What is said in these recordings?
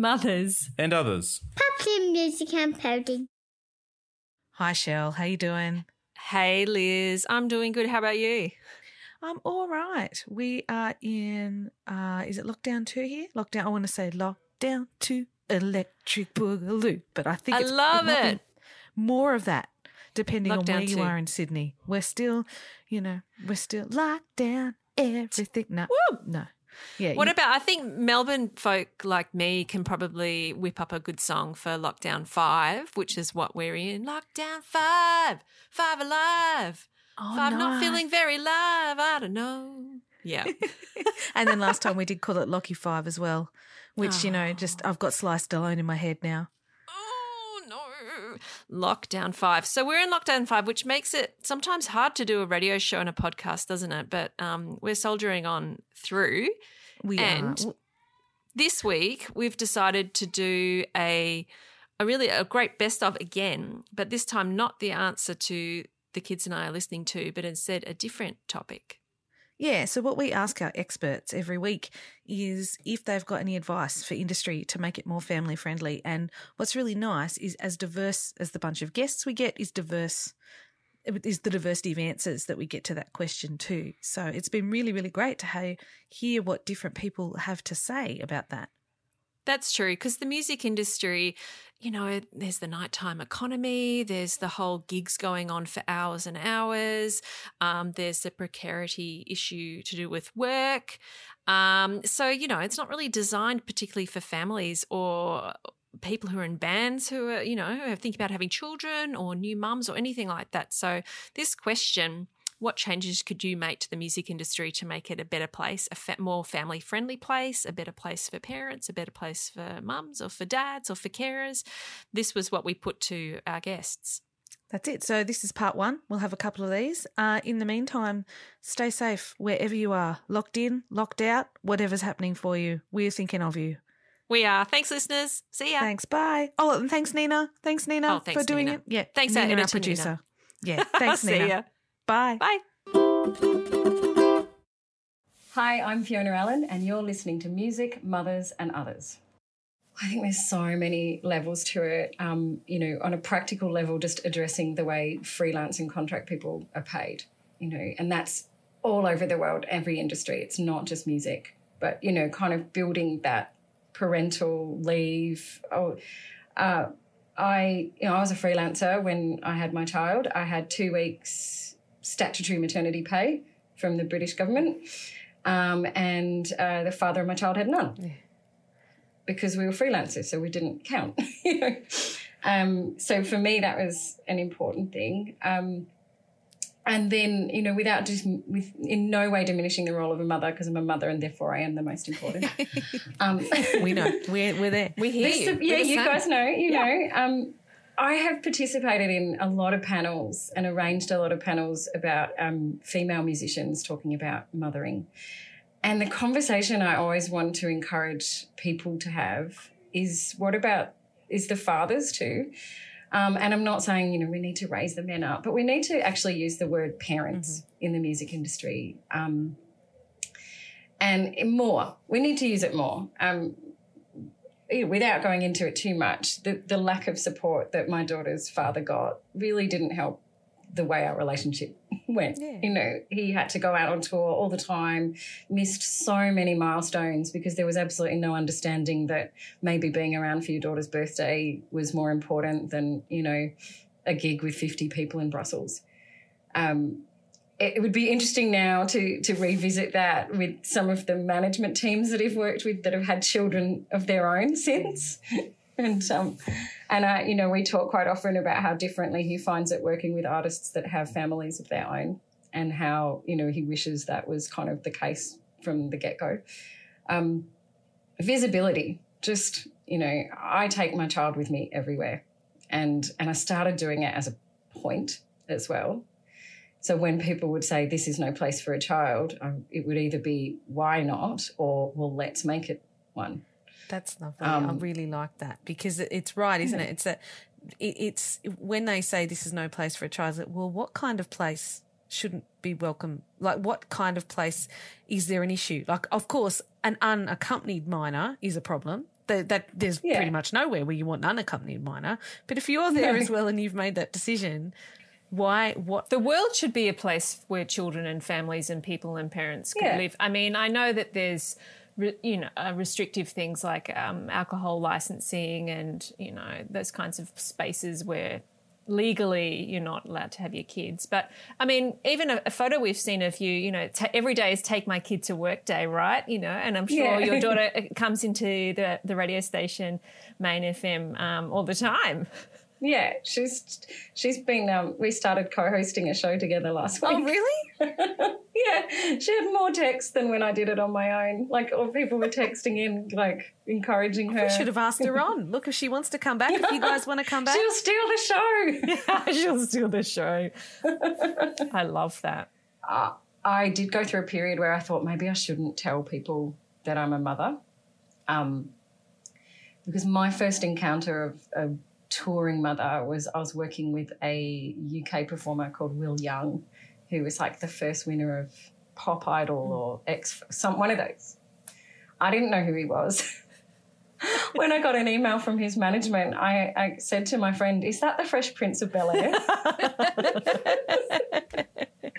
mothers, and others. Puppy music and coding. Hi, Shell. How you doing? Hey, Liz. I'm doing good. How about you? I'm all right. We are in, uh, is it lockdown two here? Lockdown, I want to say lockdown two, electric boogaloo. But I think I it's, love might it. More of that, depending on Lockdown where you are in Sydney. We're still, you know, we're still locked down, everything. No, no. Yeah. What you- about? I think Melbourne folk like me can probably whip up a good song for Lockdown Five, which is what we're in. Lockdown Five, Five alive. Oh, Five not feeling very live. I don't know. Yeah. And then last time we did call it Locky Five as well, which, you know, just I've got sliced alone in my head now. Lockdown Five. So we're in Lockdown Five, which makes it sometimes hard to do a radio show and a podcast, doesn't it? But um, we're soldiering on through. We And are. this week we've decided to do a a really a great best of again, but this time not the answer to the kids and I are listening to, but instead a different topic. Yeah, so what we ask our experts every week is if they've got any advice for industry to make it more family friendly. And what's really nice is as diverse as the bunch of guests we get is diverse is the diversity of answers that we get to that question too. So it's been really, really great to hear what different people have to say about that. That's true because the music industry, you know, there's the nighttime economy, there's the whole gigs going on for hours and hours, um, there's the precarity issue to do with work. Um, so, you know, it's not really designed particularly for families or people who are in bands who are, you know, who are thinking about having children or new mums or anything like that. So, this question, what changes could you make to the music industry to make it a better place, a fa- more family friendly place, a better place for parents, a better place for mums or for dads or for carers? This was what we put to our guests. That's it. So this is part one. We'll have a couple of these. Uh, in the meantime, stay safe wherever you are, locked in, locked out, whatever's happening for you. We're thinking of you. We are. Thanks, listeners. See ya. Thanks. Bye. Oh, and thanks, Nina. Thanks, Nina, Oh, thanks, for doing Nina. it. Yeah. Thanks, our Nina, our Nina. producer. Yeah. Thanks, See Nina. ya. Bye. Bye. Hi, I'm Fiona Allen, and you're listening to Music, Mothers, and Others. I think there's so many levels to it. Um, you know, on a practical level, just addressing the way freelance and contract people are paid, you know, and that's all over the world, every industry. It's not just music, but, you know, kind of building that parental leave. Oh, uh, I, you know, I was a freelancer when I had my child. I had two weeks statutory maternity pay from the British government, um, and uh, the father of my child had none because we were freelancers, so we didn't count. you know? um, so for me, that was an important thing. Um, and then, you know, without just with in no way diminishing the role of a mother, because I'm a mother and therefore I am the most important. um, We know. We're, we're there. We hear this- you. yeah, We're the you same. guys know. You know, um, I have participated in a lot of panels and arranged a lot of panels about um, female musicians talking about mothering. And the conversation I always want to encourage people to have is what about is the fathers too? Um, and I'm not saying you know we need to raise the men up, but we need to actually use the word parents in the music industry. Um, and more, we need to use it more. Um, without going into it too much, the, the lack of support that my daughter's father got really didn't help the way our relationship went. You know, he had to go out on tour all the time, missed so many milestones because there was absolutely no understanding that maybe being around for your daughter's birthday was more important than, you know, a gig with 50 people in Brussels. Um, it would be interesting now to to revisit that with some of the management teams that I've worked with that have had children of their own since. and um, and I, you know, we talk quite often about how differently he finds it working with artists that have families of their own, and how you know he wishes that was kind of the case from the get go. Um, visibility, just you know, I take my child with me everywhere, and and I started doing it as a point as well. So when people would say this is no place for a child, um, it would either be why not or well let's make it one. That's lovely. I Um, really like that because it's right, isn't it? It's a, it, it's when they say this is no place for a child. Like, well, what kind of place shouldn't be welcome? Like, what kind of place is there an issue? Like, of course, an unaccompanied minor is a problem. that, that there's Yeah. pretty much nowhere where you want an unaccompanied minor. But if you're there No. as well and you've made that decision, why? What? The world should be a place where children and families and people and parents can Yeah. live. I mean, I know that there's, you know, uh, restrictive things like um, alcohol licensing and you know those kinds of spaces where legally you're not allowed to have your kids. But I mean, even a, a photo we've seen of you, you know, ta every day is take my kid to work day, right? You know, and I'm sure Yeah. your daughter uh, comes into the the radio station, Main FM, um, all the time. Yeah, she's she's been. Um, we started co-hosting a show together last week. Oh, really? yeah, she had more texts than when I did it on my own. Like, all people were texting in, like encouraging her. We should have asked her on. Look, if she wants to come back, if you guys want to come back, She'll steal the show. yeah, She'll steal the show. I love that. uh, I did go through a period where I thought maybe I shouldn't tell people that I'm a mother, um, because my first encounter of a touring mother was I was working with a UK performer called Will Young, who was like the first winner of Pop Idol or X, some one of those. I didn't know who he was. when I got an email from his management, I, I said to my friend, "Is that the Fresh Prince of Bel Air?"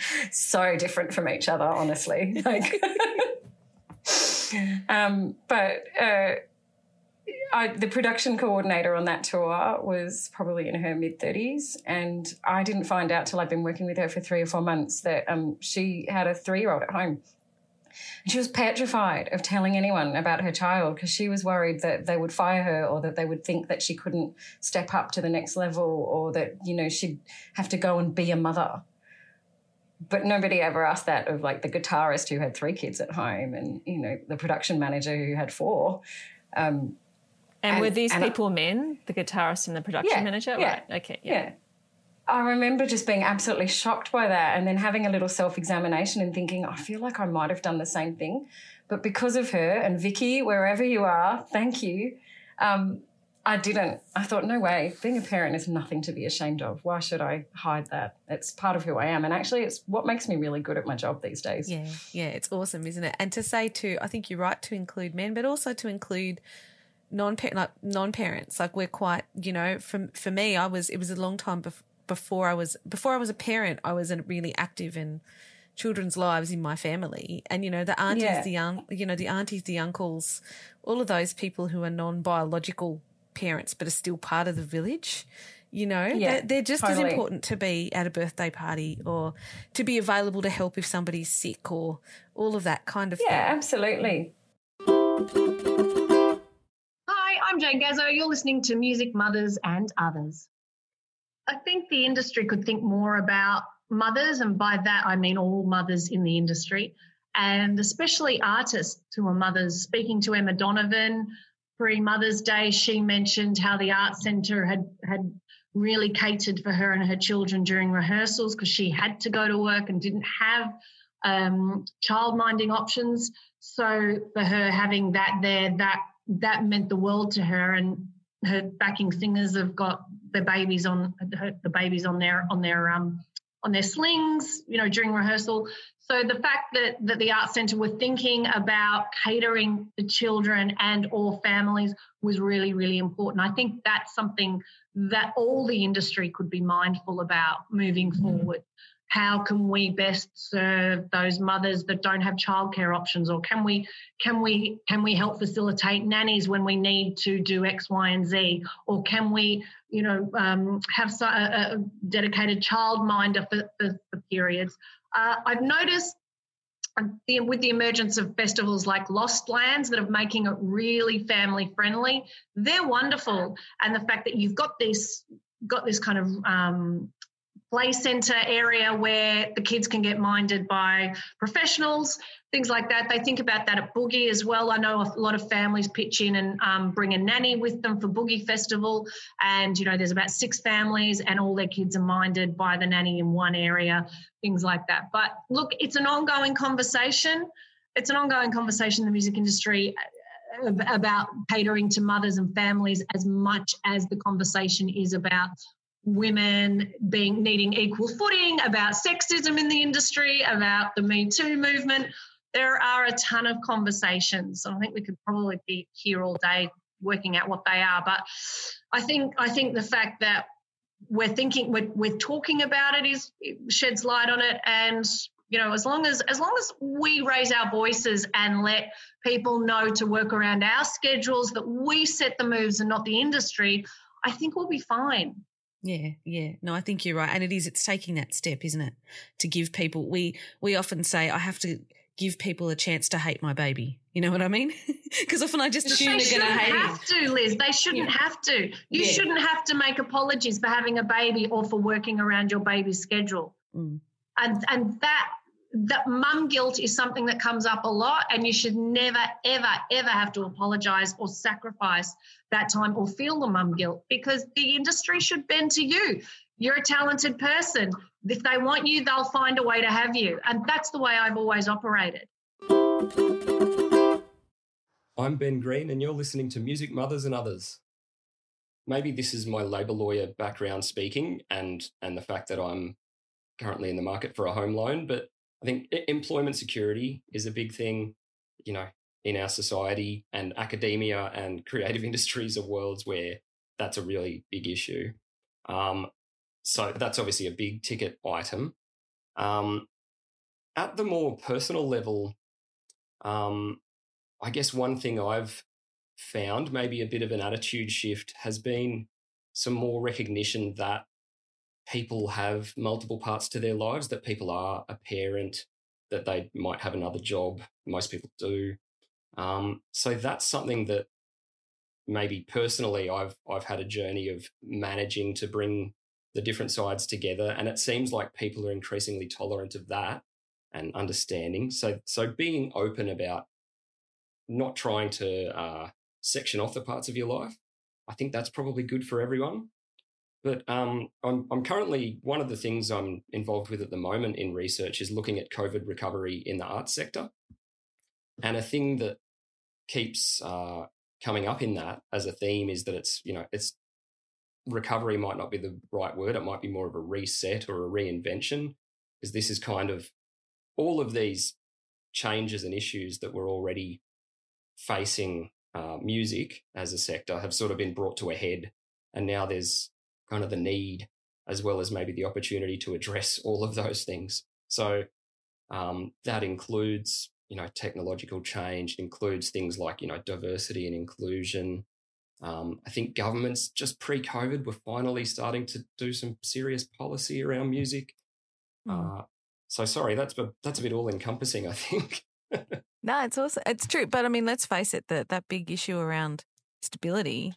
so different from each other, honestly. Like, um, but uh, I, the production coordinator on that tour was probably in her mid thirties, and I didn't find out till I'd been working with her for three or four months that um, she had a three year old at home. And she was petrified of telling anyone about her child because she was worried that they would fire her or that they would think that she couldn't step up to the next level or that, you know, she'd have to go and be a mother. But nobody ever asked that of like the guitarist who had three kids at home and, you know, the production manager who had four. Um, And, And- were these and I- people men, the guitarist and the production Yeah, manager? yeah, Right. Okay. Yeah. yeah. I remember just being absolutely shocked by that and then having a little self examination and thinking, I feel like I might have done the same thing. But because of her and Vicky, wherever you are, thank you. Um, I didn't. I thought, no way. Being a parent is nothing to be ashamed of. Why should I hide that? It's part of who I am. And actually, it's what makes me really good at my job these days. Yeah, yeah, it's awesome, isn't it? And to say to, I think you're right to include men, but also to include non like non parents. Like we're quite, you know, for for me, I was it was a long time bef- before I was before I was a parent. I was a really active in children's lives in my family, and you know the aunties, Yeah. the un, you know the aunties, the uncles, all of those people who are non biological parents but are still part of the village. You know, Yeah, they're, they're just as important to be at a birthday party or to be available to help if somebody's sick or all of that kind of Yeah, thing. absolutely. Jane Gazzo. You're listening to Music Mothers and Others. I think the industry could think more about mothers, and by that I mean all mothers in the industry, and especially artists who are mothers. Speaking to Emma Donovan pre Mother's Day, she mentioned how the art centre had had really catered for her and her children during rehearsals because she had to go to work and didn't have um, child minding options. So for her having that there, that that meant the world to her. And her backing singers have got their babies on her, the babies on their on their um on their slings, you know, during rehearsal. So the fact that that the art centre were thinking about catering to children and all families was really really important. I think that's something that all the industry could be mindful about moving forward. How can we best serve those mothers that don't have childcare options, or can we can we can we help facilitate nannies when we need to do X, Y, and Z, or can we you know um, have a, a dedicated childminder for, for, for periods? Uh, I've noticed um, with the emergence of festivals like Lost Lands that are making it really family friendly, they're wonderful. And the fact that you've got this got this kind of um, play centre area where the kids can get minded by professionals, things like that. They think about that at Boogie as well. I know a lot of families pitch in and um, bring a nanny with them for Boogie Festival. And, you know, there's about six families and all their kids are minded by the nanny in one area, things like that. But look, it's an ongoing conversation. It's an ongoing conversation in the music industry uh, about catering to mothers and families as much as the conversation is about women being needing equal footing, about sexism in the industry, about the Me Too movement. There are a ton of conversations. I think we could probably be here all day working out what they are. But I think I think the fact that we're thinking we're, we're talking about it is it sheds light on it and you know as long as as long as we raise our voices and let people know to work around our schedules that we set the moves and not the industry i think we'll be fine yeah, yeah. No, I think you're right. And it is, it's taking that step, isn't it? To give people, we, we often say, I have to give people a chance to hate my baby. You know what I mean? Because often I just assume they they're going to hate have to, Liz. They shouldn't yeah. have to. You yeah. shouldn't have to make apologies for having a baby or for working around your baby's schedule. Mm. And and that that mum guilt is something that comes up a lot, and you should never, ever, ever have to apologize or sacrifice that time or feel the mum guilt because the industry should bend to you. You're a talented person. If they want you, they'll find a way to have you. And that's the way I've always operated. I'm Ben Green, and you're listening to Music Mothers and Others. Maybe this is my labour lawyer background speaking and, and the fact that I'm currently in the market for a home loan, but I think employment security is a big thing, you know, in our society, and academia and creative industries are worlds where that's a really big issue. Um, so that's obviously a big ticket item. Um, at the more personal level, um, I guess one thing I've found, maybe a bit of an attitude shift, has been some more recognition that people have multiple parts to their lives, that people are a parent, that they might have another job. Most people do. Um, so that's something that maybe personally I've I've had a journey of managing to bring the different sides together, and it seems like people are increasingly tolerant of that and understanding. So so being open about not trying to uh, section off the parts of your life, I think that's probably good for everyone. But um, I'm, I'm currently, one of the things I'm involved with at the moment in research is looking at COVID recovery in the arts sector. And a thing that keeps uh, coming up in that as a theme is that it's, you know, it's recovery might not be the right word. It might be more of a reset or a reinvention, because this is kind of all of these changes and issues that were already facing uh, music as a sector have sort of been brought to a head. And now there's kind of the need as well as maybe the opportunity to address all of those things. So um, that includes, you know, technological change. It includes things like, you know, diversity and inclusion. Um, I think governments just pre-COVID were finally starting to do some serious policy around music. Mm. Uh, so sorry, that's a, that's a bit all-encompassing. I think. no, it's also it's true, but I mean, let's face it that that big issue around stability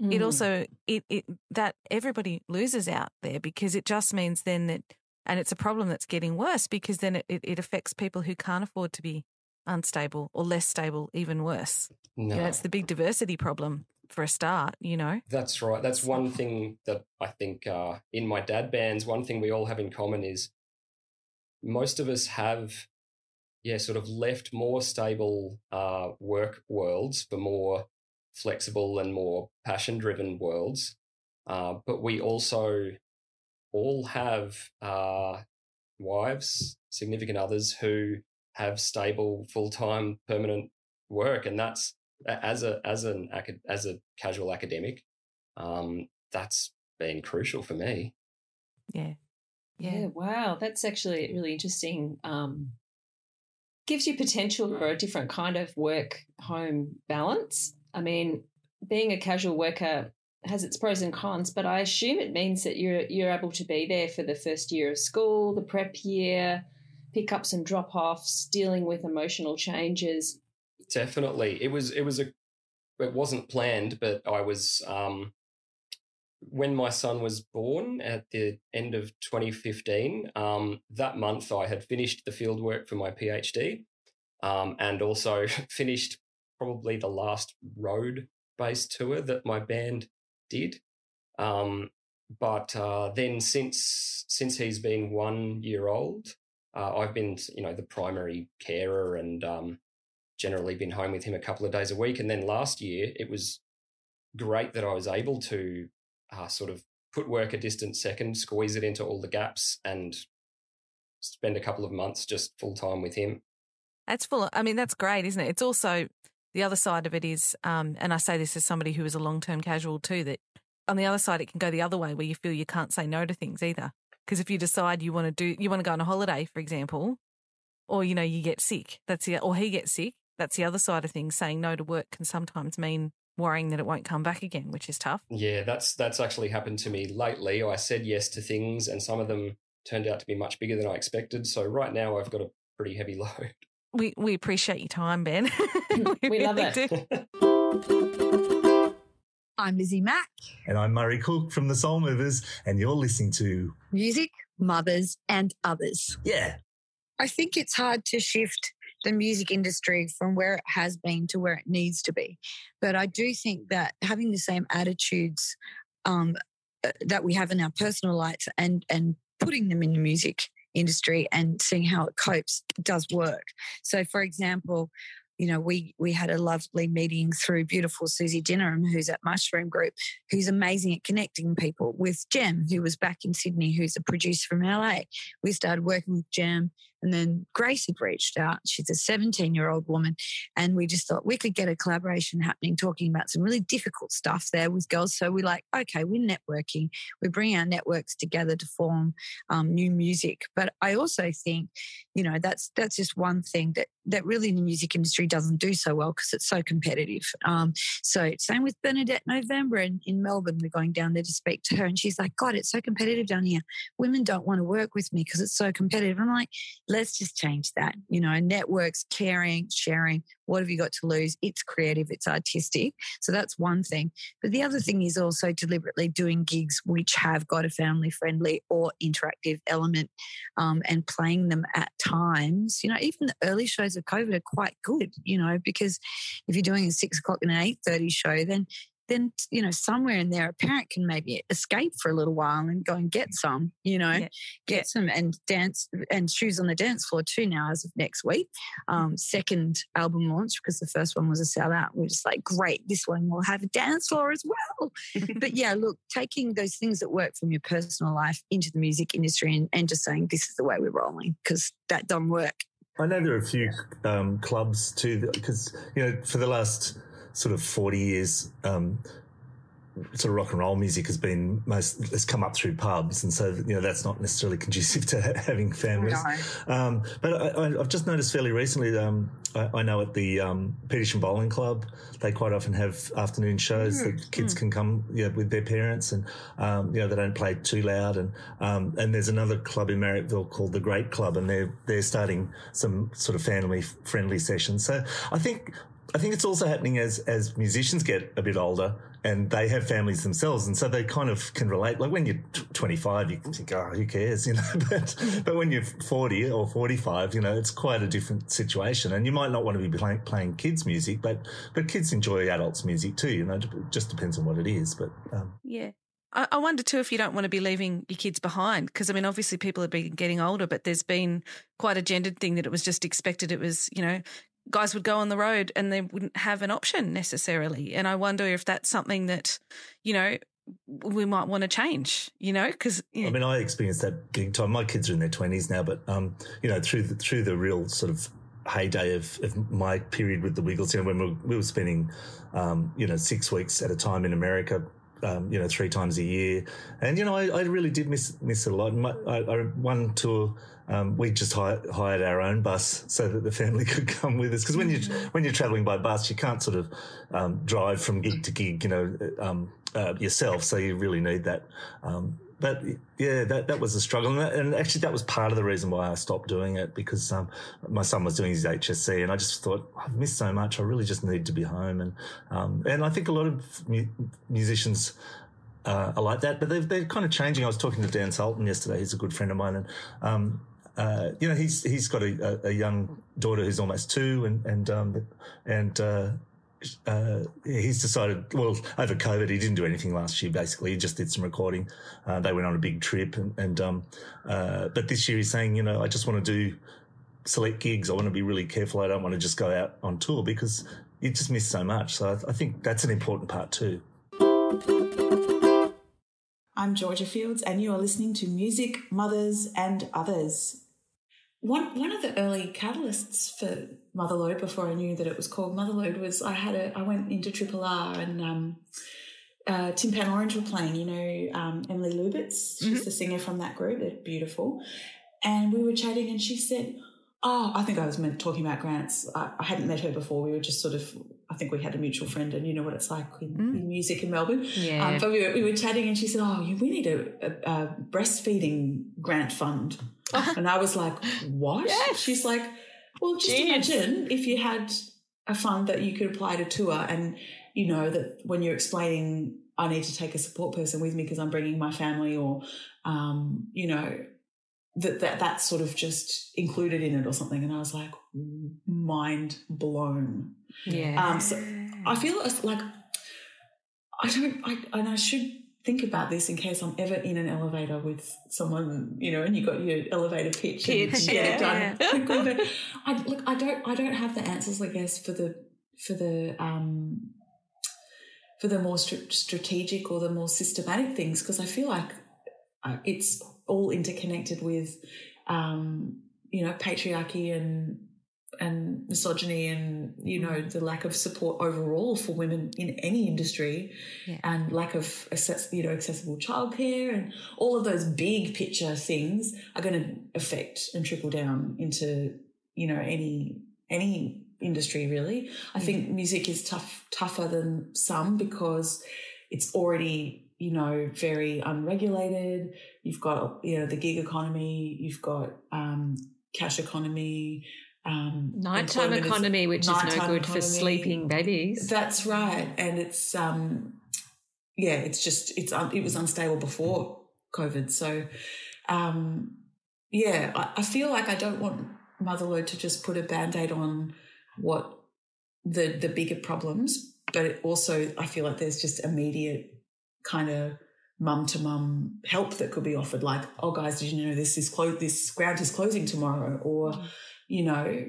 Mm. It also it, it that everybody loses out there because it just means then that and it's a problem that's getting worse because then it, it, it affects people who can't afford to be unstable or less stable even worse. No. You know, it's the big diversity problem for a start, you know? That's right. That's one thing that I think uh, in my dad bands, one thing we all have in common is most of us have, yeah, sort of left more stable uh, work worlds for more flexible and more passion driven worlds. Uh, but we also all have uh, wives, significant others who have stable, full time, permanent work, and that's as a as an as a casual academic, um, that's been crucial for me. Yeah. yeah, yeah. Wow, that's actually really interesting. Um, gives you potential for a different kind of work home balance. I mean, being a casual worker has its pros and cons, but I assume it means that you're you're able to be there for the first year of school, the prep year, pickups and drop offs, dealing with emotional changes. Definitely, it was it was a it wasn't planned, but I was um, when my son was born at the end of 2015. Um, that month, I had finished the fieldwork for my PhD, um, and also finished probably the last road based tour that my band did. Um, but uh, then since since he's been one year old, uh, I've been you know the primary carer and um, generally been home with him a couple of days a week. And then last year it was great that I was able to uh, sort of put work a distant second, squeeze it into all the gaps, and spend a couple of months just full time with him. That's full. I mean, that's great, isn't it? It's also the other side of it is, um, and I say this as somebody who is a long term casual too, that on the other side, it can go the other way where you feel you can't say no to things either. Because if you decide you want to do, you want to go on a holiday, for example, or, you know, you get sick, that's the, or he gets sick, that's the other side of things. Saying no to work can sometimes mean worrying that it won't come back again, which is tough. Yeah, that's that's actually happened to me lately. I said yes to things, and some of them turned out to be much bigger than I expected. So right now, I've got a pretty heavy load. We we appreciate your time, Ben. we, we love it. I'm Lizzie Mack. And I'm Murray Cook from the Soul Movers, and you're listening to Music, Mothers, and Others. Yeah. I think it's hard to shift the music industry from where it has been to where it needs to be. But I do think that having the same attitudes um, uh, that we have in our personal lives and and putting them in the music industry and seeing how it copes does work. So, for example, you know, we we had a lovely meeting through beautiful Susie Dinnerham, who's at Mushroom Group, who's amazing at connecting people with Jem, who was back in Sydney, who's a producer from LA. We started working with Jem and then Grace had reached out. She's a 17 year old woman. And we just thought we could get a collaboration happening, talking about some really difficult stuff there with girls. So we're like, okay, we're networking. We bring our networks together to form um, new music. But I also think, you know, that's that's just one thing that that really the music industry doesn't do so well because it's so competitive. Um, so same with Bernadette November in, in Melbourne. We're going down there to speak to her, and she's like, God, it's so competitive down here. Women don't want to work with me because it's so competitive. I'm like, let's just change that. You know, networks, caring, sharing. What have you got to lose? It's creative, it's artistic. So that's one thing. But the other thing is also deliberately doing gigs which have got a family friendly or interactive element um, and playing them at times. You know, even the early shows of COVID are quite good, you know, because if you're doing a six o'clock and an eight thirty show, then then you know somewhere in there a parent can maybe escape for a little while and go and get some you know yeah. get yeah. some and dance and shoes on the dance floor too now as of next week um, second album launch because the first one was a sellout we're just like great this one will have a dance floor as well but yeah look taking those things that work from your personal life into the music industry and, and just saying this is the way we're rolling because that doesn't work I know there are a few um, clubs too, because you know for the last sort of 40 years, um, sort of rock and roll music has been most has come up through pubs, and so you know that's not necessarily conducive to having families. No. Um, but I, have just noticed fairly recently. Um, I, I, know at the um, Petersham Bowling Club, they quite often have afternoon shows mm. that kids mm. can come yeah, with their parents, and um, you know they don't play too loud. And um, and there's another club in Marrickville called the Great Club, and they're they're starting some sort of family friendly sessions. So I think I think it's also happening as as musicians get a bit older and they have families themselves, and so they kind of can relate. Like when you're 25, you think, "Oh, who cares?" You know, but but when you're 40 or 45, you know, it's quite a different situation. And you might not want to be playing, playing kids' music, but but kids enjoy adults' music too. You know, it just depends on what it is. But um, yeah. I wonder too if you don't want to be leaving your kids behind because I mean obviously people have been getting older, but there's been quite a gendered thing that it was just expected. It was you know guys would go on the road and they wouldn't have an option necessarily. And I wonder if that's something that, you know, we might want to change, you know, because. I mean, I experienced that big time. My kids are in their twenties now, but um, you know, through the through the real sort of heyday of, of my period with the Wiggles, you know, when we were, we were spending, um, you know, six weeks at a time in America, um, you know, three times a year, and you know, I, I really did miss miss it a lot. My, I, I, one tour um, we just hired, hired, our own bus so that the family could come with us. Because when you when you're traveling by bus, you can't sort of um, drive from gig to gig, you know, um, uh, yourself. So you really need that. Um, but yeah, that that was a struggle, and, that, and, actually that was part of the reason why I stopped doing it because um, my son was doing his HSC, and I just thought I've missed so much. I really just need to be home, and um, and I think a lot of mu- musicians uh, are like that, but they're, they're kind of changing. I was talking to Dan Sultan yesterday. He's a good friend of mine, and um, uh, you know, he's he's got a, a, young daughter who's almost two, and and um, and uh, uh, he's decided. Well, over COVID, he didn't do anything last year. Basically, he just did some recording. Uh, they went on a big trip, and, and um, uh, but this year he's saying, you know, I just want to do select gigs. I want to be really careful. I don't want to just go out on tour because you just miss so much. So I, I think that's an important part too. I'm Georgia Fields, and you are listening to Music, Mothers, and Others. One one of the early catalysts for Motherload before I knew that it was called Motherload was I had a I went into Triple R and um, uh, Tin Pan Orange were playing. You know um, Emily Lubitz, she's the singer from that group. They're beautiful, and we were chatting, and she said, "Oh, I think I was meant talking about grants. I, I hadn't met her before. We were just sort of." I think we had a mutual friend, and you know what it's like in, in music in Melbourne. Yeah. Um, but we were, we were chatting, and she said, "Oh, we need a, a, a breastfeeding grant fund." and I was like, "What?" She's like, "Well, just imagine if you had a fund that you could apply to tour, and you know that when you're explaining, I need to take a support person with me because I'm bringing my family, or um, you know." That, that that's sort of just included in it or something and I was like mind blown Yeah. um, so I feel like I don't, I, and I should think about this in case I'm ever in an elevator with someone, you know, and you got your elevator pitch, and Pitch, you get it yeah. done quickly. But I look, I don't, I don't have the answers, I guess, for the for the um for the more str- strategic or the more systematic things because I feel like uh, it's all interconnected with, um, you know, patriarchy and and misogyny and you know the lack of support overall for women in any industry Yeah. and lack of access, you know accessible childcare and all of those big picture things are going to affect and trickle down into you know any any industry really. I think music is tough tougher than some because it's already you know very unregulated. You've got you know the gig economy you've got um cash economy um Nighttime employment is- economy, which is no nighttime good for sleeping babies. That's right, and it's um, yeah, it's just it's it was unstable before COVID, so um, yeah, I, I feel like I don't want Motherload to just put a band aid on what the the bigger problems, but it also I feel like there's just immediate kind of mum to mum help that could be offered, like oh guys, did you know this is close this ground is closing tomorrow, or you know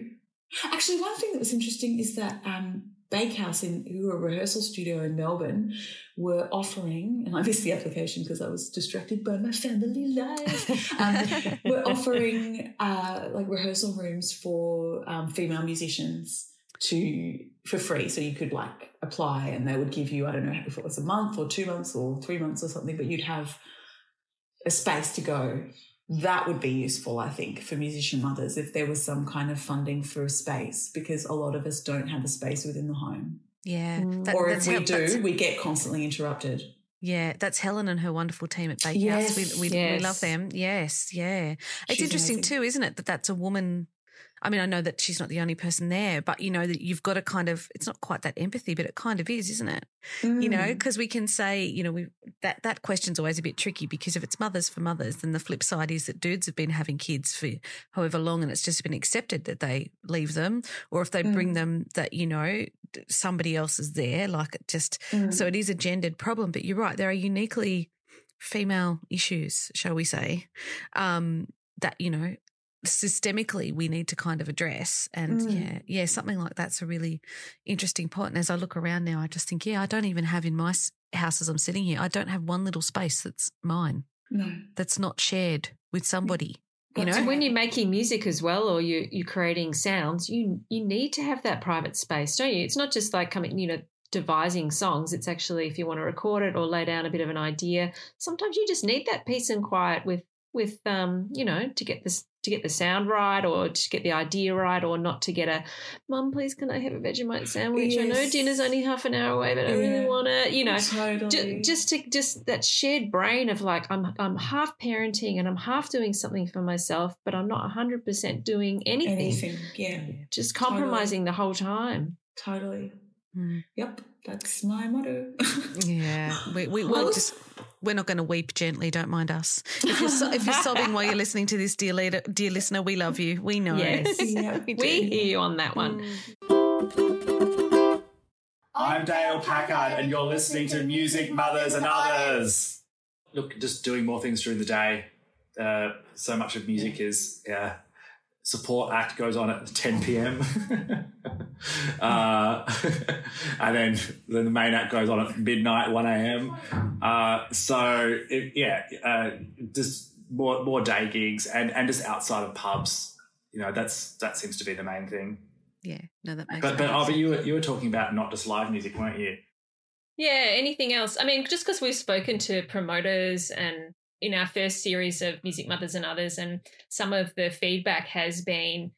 Actually, one thing that was interesting is that um, Bakehouse, in who are a rehearsal studio in Melbourne, were offering, and I missed the application because I was distracted by my family life. Um, were offering uh, like rehearsal rooms for um, female musicians to for free, so you could like apply, and they would give you I don't know if it was a month or two months or three months or something, but you'd have a space to go. That would be useful, I think, for musician mothers if there was some kind of funding for a space, because a lot of us don't have a space within the home. Yeah. Mm. That- or if we how- do, we get constantly interrupted. Yeah, that's Helen and her wonderful team at Bakehouse. Yes, we, we, we love them. Yes, yeah. It's She's interesting amazing. too, isn't it, that that's a woman. I mean, I know that she's not the only person there, but you know that you've got to kind of. It's not quite that empathy, but it kind of is, isn't it? You know, Mm. because we can say, you know, we that that question's always a bit tricky because if it's mothers for mothers, then the flip side is that dudes have been having kids for however long, and it's just been accepted that they leave them, or if they bring Mm. them, that you know somebody else is there, like it just. Mm. So it is a gendered problem, but you're right. There are uniquely female issues, shall we say, um, that you know systemically we need to kind of address. And Mm. yeah, yeah, something like that's a really interesting point. And as I look around now, I just think, yeah, I don't even have in my house as I'm sitting here, I don't have one little space that's mine, No. that's not shared with somebody. You know, when you're making music as well, or you you're creating sounds, you you need to have that private space, don't you? It's not just like coming, you know, devising songs. It's actually if you want to record it or lay down a bit of an idea. Sometimes you just need that peace and quiet with with um, you know, to get this to get the sound right or to get the idea right or not to get a mum, please can I have a Vegemite sandwich? I know dinner's only half an hour away, but I really want to, you know, totally. ju- just to just that shared brain of like I'm I'm half parenting and I'm half doing something for myself, but I'm not 100 percent doing anything. anything. Yeah, Just Totally. compromising the whole time. totally. Mm. Yep, that's my motto. Yeah, we, we Well- will just. We're not going to weep gently. Don't mind us. If you're so, if you're sobbing while you're listening to this, dear leader, dear listener, we love you. We know. Yes. Yeah, we. We hear you on that one. I'm Dale Packard, and you're listening to Music Mothers and Others. Look, just doing more things during the day. Uh, so much of music is uh, support act goes on at 10 p.m. uh, and then then the main act goes on at midnight, 1 a.m. Uh, so it, yeah, uh, just more more day gigs and and just outside of pubs. you know that's that seems to be the main thing. Yeah, no, that makes But but sense. oh, but you were you were talking about not just live music, weren't you? Yeah, anything else? I mean, just because we've spoken to promoters and in our first series of Music Mothers and Others, and some of the feedback has been,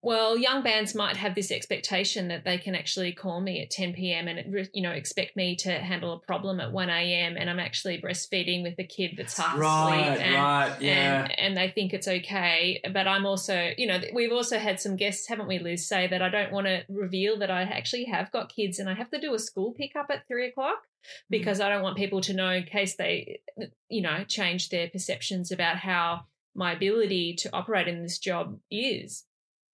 well, young bands might have this expectation that they can actually call me at 10 p.m. and you know expect me to handle a problem at 1 a.m. and I'm actually breastfeeding with a kid that's half Right, asleep, and, right, yeah. and and they think it's okay. But I'm also, you know, we've also had some guests, haven't we, Liz, say that I don't want to reveal that I actually have got kids and I have to do a school pickup at three o'clock mm. because I don't want people to know in case they, you know, change their perceptions about how my ability to operate in this job is.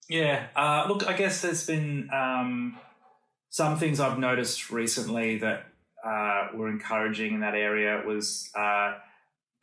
Yeah. Uh, look, I guess there's been um, some things I've noticed recently that uh, were encouraging in that area. Was uh,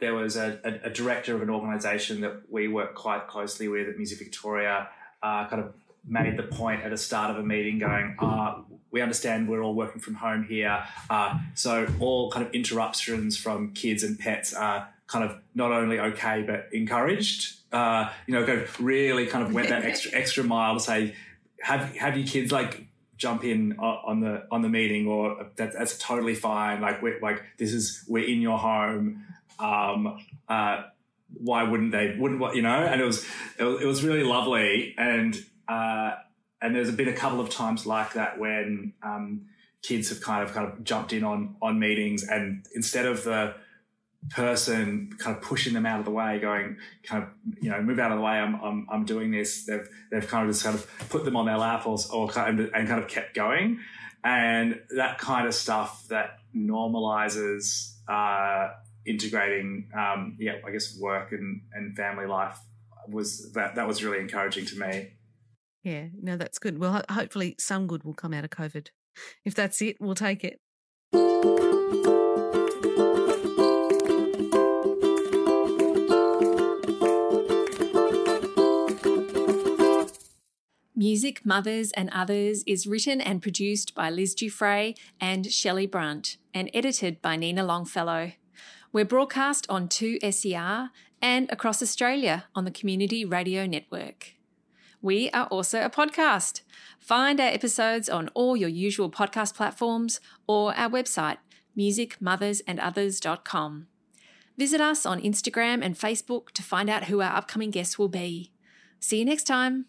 there was a, a, a director of an organisation that we work quite closely with at Music Victoria, uh, kind of made the point at the start of a meeting, going, uh, "We understand we're all working from home here, uh, so all kind of interruptions from kids and pets are kind of not only okay but encouraged." Uh, you know, kind of really kind of went that extra extra mile to say, "Have have your kids like." jump in on the on the meeting or that, that's totally fine like we're like this is we're in your home um uh why wouldn't they wouldn't what you know and it was it was, it was really lovely and uh and there's been a couple of times like that when um kids have kind of kind of jumped in on on meetings and instead of the person kind of pushing them out of the way, going kind of you know move out of the way. I'm I'm, I'm doing this. They've they've kind of just kind of put them on their lap or, or kind of, and kind of kept going, and that kind of stuff that normalizes uh, integrating. Um, yeah, I guess work and and family life was that that was really encouraging to me. Yeah, no, that's good. Well, hopefully some good will come out of COVID. If that's it, we'll take it. Music Mothers and Others is written and produced by Liz Giuffre and Shelley Brunt and edited by Nina Longfellow. We're broadcast on 2SER and across Australia on the Community Radio Network. We are also a podcast. Find our episodes on all your usual podcast platforms or our website, musicmothersandothers.com. Visit us on Instagram and Facebook to find out who our upcoming guests will be. See you next time.